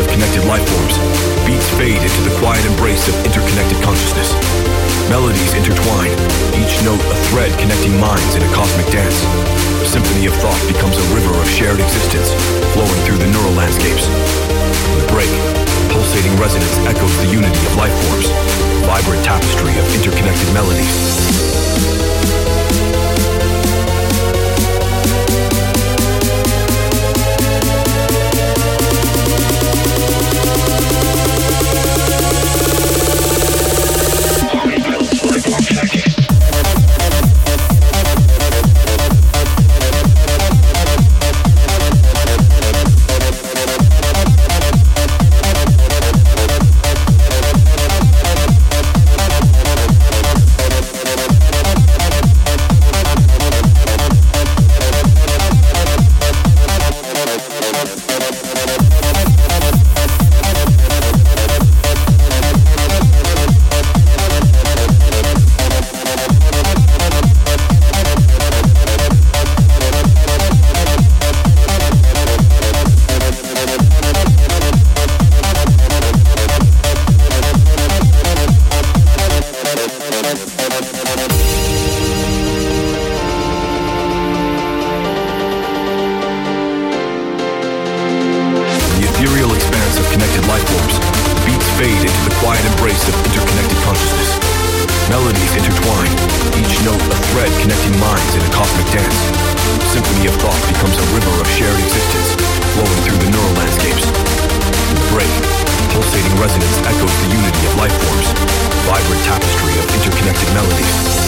of connected life forms, beats fade into the quiet embrace of interconnected consciousness. Melodies intertwine, each note a thread connecting minds in a cosmic dance. A symphony of thought becomes a river of shared existence, flowing through the neural landscapes. From the break, pulsating resonance echoes the unity of life forms, vibrant tapestry of interconnected melodies. Fade into the quiet embrace of interconnected consciousness. Melodies intertwine, each note a thread connecting minds in a cosmic dance. Symphony of thought becomes a river of shared existence, flowing through the neural landscapes. The break, pulsating resonance echoes the unity of life forms, vibrant tapestry of interconnected melodies.